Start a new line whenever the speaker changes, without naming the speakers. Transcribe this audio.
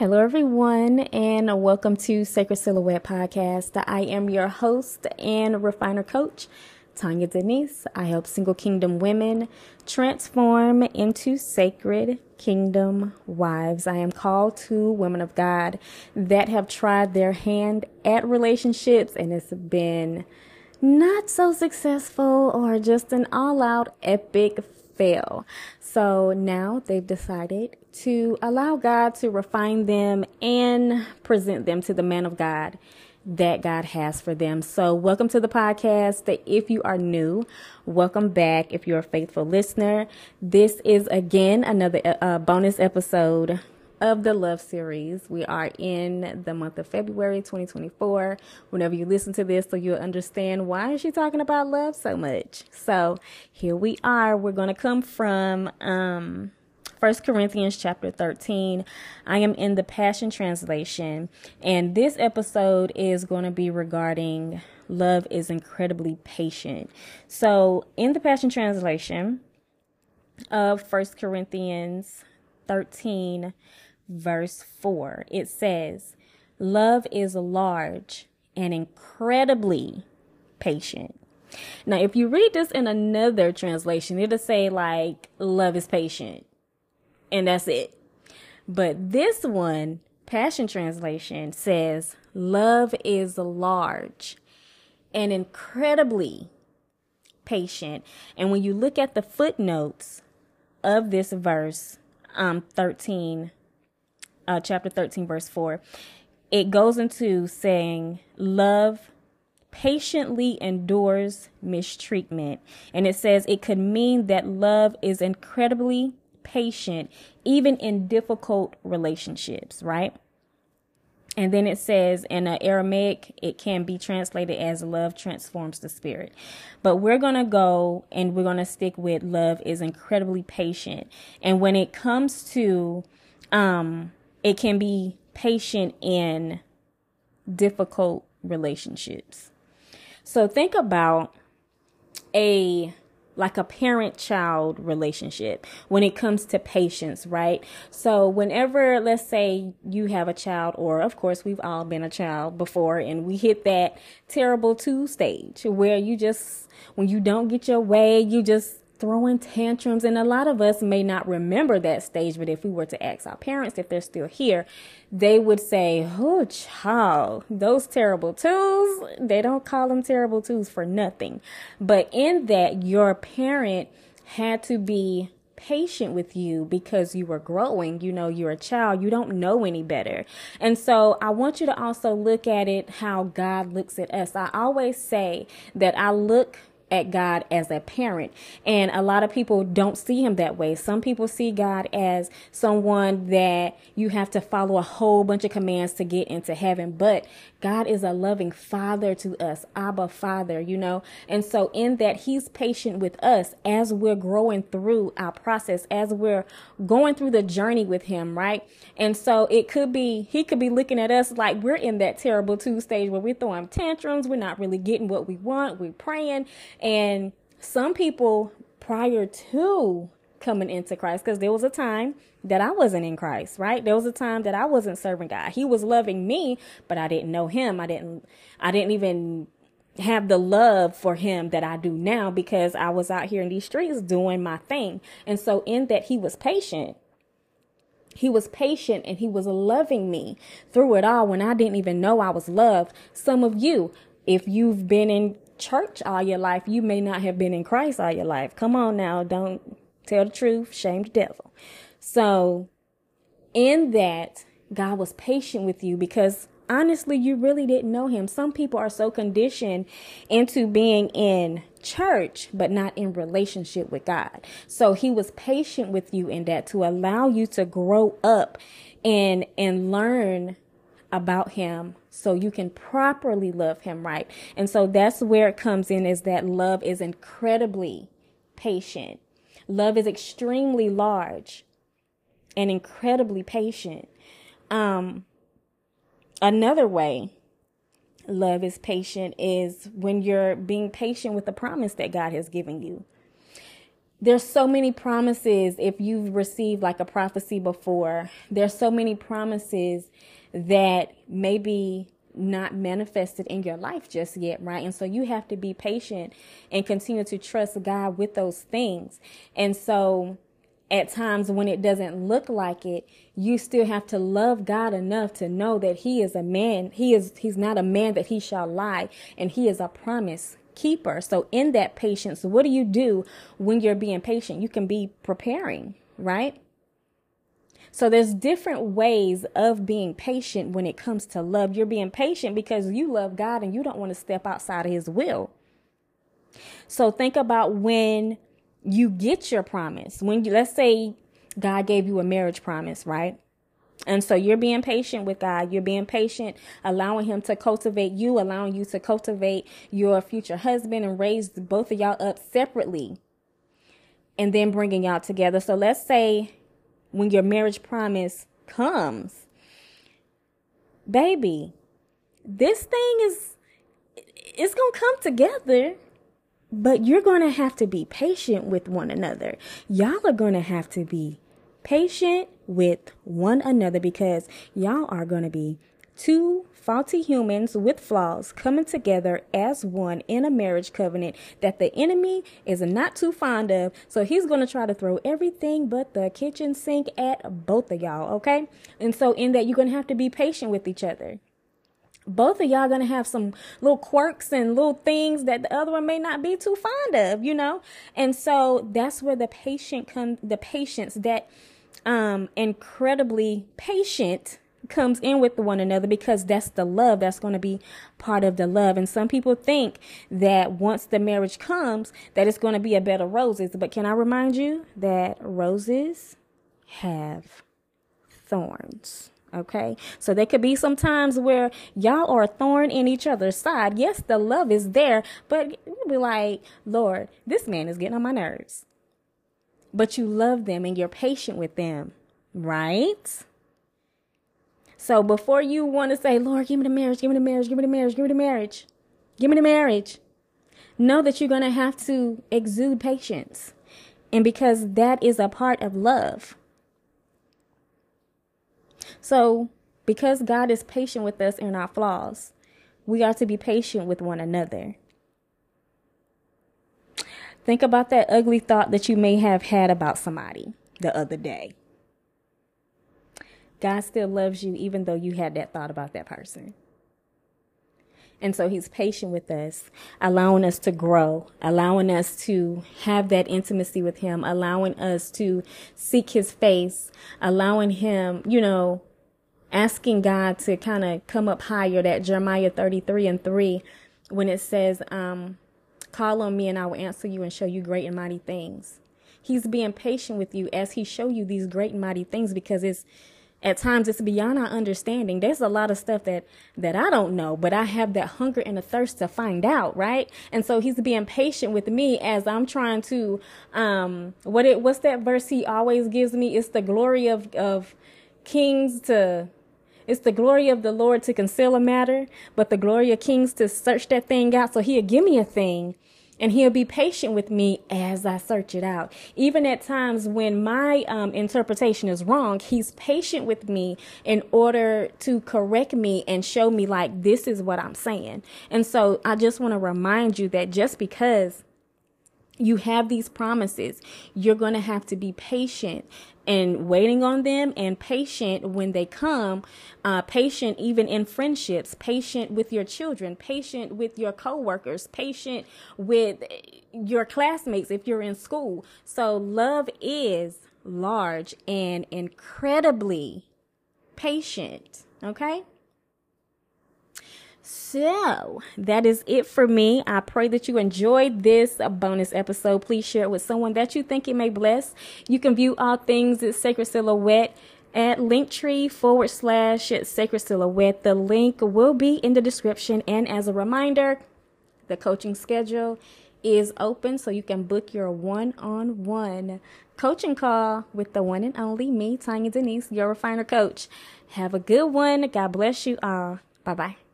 Hello, everyone, and welcome to Sacred Silhouette Podcast. I am your host and refiner coach, Tonya Denise. I help single kingdom women transform into sacred kingdom wives. I am called to women of God that have tried their hand at relationships and it's been not so successful or just an all out epic fail. So now they've decided to allow God to refine them and present them to the man of God that God has for them. So, welcome to the podcast. If you are new, welcome back. If you're a faithful listener, this is again another uh, bonus episode of the love series. We are in the month of February 2024. Whenever you listen to this, so you'll understand why is she talking about love so much. So here we are. We're going to come from um, 1 Corinthians chapter 13. I am in the Passion Translation, and this episode is going to be regarding love is incredibly patient. So, in the Passion Translation of 1 Corinthians 13, verse 4. It says, Love is large and incredibly patient. Now, if you read this in another translation, it'll say, like, love is patient. And that's it. But this one, Passion Translation, says, love is large and incredibly patient. And when you look at the footnotes of this verse, um, 13, uh, chapter 13, verse 4, it goes into saying, Love patiently endures mistreatment. And it says it could mean that love is incredibly patient, even in difficult relationships, right? And then it says in Aramaic, it can be translated as love transforms the spirit. But we're going to go and we're going to stick with love is incredibly patient. And when it comes to um, it can be patient in difficult relationships. So think about a like a parent child relationship when it comes to patience, right? So whenever let's say you have a child or of course we've all been a child before and we hit that terrible two stage where you just when you don't get your way, you just throwing tantrums. And a lot of us may not remember that stage, but if we were to ask our parents if they're still here, they would say, Oh, child, those terrible twos, they don't call them terrible twos for nothing. But in that, your parent had to be patient with you because you were growing. You know, you're a child, you don't know any better. And so I want you to also look at it how God looks at us. I always say that I look at God as a parent. And a lot of people don't see him that way. Some people see God as someone that you have to follow a whole bunch of commands to get into heaven. But God is a loving father to us, Abba Father, you know. And so, in that, He's patient with us as we're growing through our process, as we're going through the journey with Him, right? And so, it could be, He could be looking at us like we're in that terrible two stage where we're throwing tantrums, we're not really getting what we want, we're praying. And some people, prior to coming into Christ because there was a time that I wasn't in Christ, right? There was a time that I wasn't serving God. He was loving me, but I didn't know him. I didn't I didn't even have the love for him that I do now because I was out here in these streets doing my thing. And so in that he was patient. He was patient and he was loving me through it all when I didn't even know I was loved. Some of you, if you've been in church all your life, you may not have been in Christ all your life. Come on now, don't Tell the truth, shame the devil. So, in that, God was patient with you because honestly, you really didn't know him. Some people are so conditioned into being in church, but not in relationship with God. So he was patient with you in that to allow you to grow up and, and learn about him so you can properly love him right. And so that's where it comes in is that love is incredibly patient. Love is extremely large and incredibly patient. Um, another way love is patient is when you're being patient with the promise that God has given you. There's so many promises if you've received like a prophecy before there's so many promises that maybe not manifested in your life just yet, right? And so you have to be patient and continue to trust God with those things. And so at times when it doesn't look like it, you still have to love God enough to know that he is a man. He is, he's not a man that he shall lie and he is a promise keeper. So in that patience, what do you do when you're being patient? You can be preparing, right? So there's different ways of being patient when it comes to love. You're being patient because you love God and you don't want to step outside of his will. So think about when you get your promise. When you, let's say God gave you a marriage promise, right? And so you're being patient with God. You're being patient, allowing Him to cultivate you, allowing you to cultivate your future husband and raise both of y'all up separately and then bringing y'all together. So let's say when your marriage promise comes. Baby, this thing is it's going to come together. But you're going to have to be patient with one another. Y'all are going to have to be patient with one another because y'all are going to be two faulty humans with flaws coming together as one in a marriage covenant that the enemy is not too fond of. So he's going to try to throw everything but the kitchen sink at both of y'all, okay? And so in that, you're going to have to be patient with each other. Both of y'all gonna have some little quirks and little things that the other one may not be too fond of, you know? And so that's where the patient come the patience that um incredibly patient comes in with one another because that's the love that's going to be part of the love. And some people think that once the marriage comes that it's going to be a bed of roses. But can i remind you that roses have thorns okay? So there could be some times where y'all are a thorn in each other's side. Yes the love is there but you'll be like lord this man is getting on my nerves but you love them and you're patient with them right so before you want to say, Lord, give me the marriage, give me the marriage, give me the marriage, give me the marriage, give me the marriage, know that you're going to have to exude patience. And because that is a part of love. So, because God is patient with us in our flaws, we are to be patient with one another. Think about that ugly thought that you may have had about somebody the other day. God still loves you even though you had that thought about that person. And so he's patient with us, allowing us to grow, allowing us to have that intimacy with him, allowing us to seek his face, allowing him, you know, asking God to kind of come up higher, that Jeremiah 33 and 3, when it says, um, call on me and I will answer you and show you great and mighty things. He's being patient with you as he show you these great and mighty things because it's, at times it's beyond our understanding. There's a lot of stuff that that i don't know but i have that hunger and a thirst to find out right? And so he's being patient with me as i'm trying to um what it what's that verse he always gives me? It's the glory of of kings to it's the glory of the lord to conceal a matter but the glory of kings to search that thing out so he'll give me a thing and he'll be patient with me as I search it out. Even at times when my um, interpretation is wrong, he's patient with me in order to correct me and show me like this is what I'm saying. And so I just want to remind you that just because you have these promises. You're going to have to be patient and waiting on them and patient when they come, uh, patient even in friendships, patient with your children, patient with your coworkers, patient with your classmates if you're in school. So love is large and incredibly patient. Okay. So that is it for me. I pray that you enjoyed this bonus episode. Please share it with someone that you think it may bless. You can view all things at Sacred Silhouette at linktree forward slash sacred silhouette. The link will be in the description. And as a reminder, the coaching schedule is open so you can book your one on one coaching call with the one and only me, Tonya Denise, your refiner coach. Have a good one. God bless you all. Bye bye.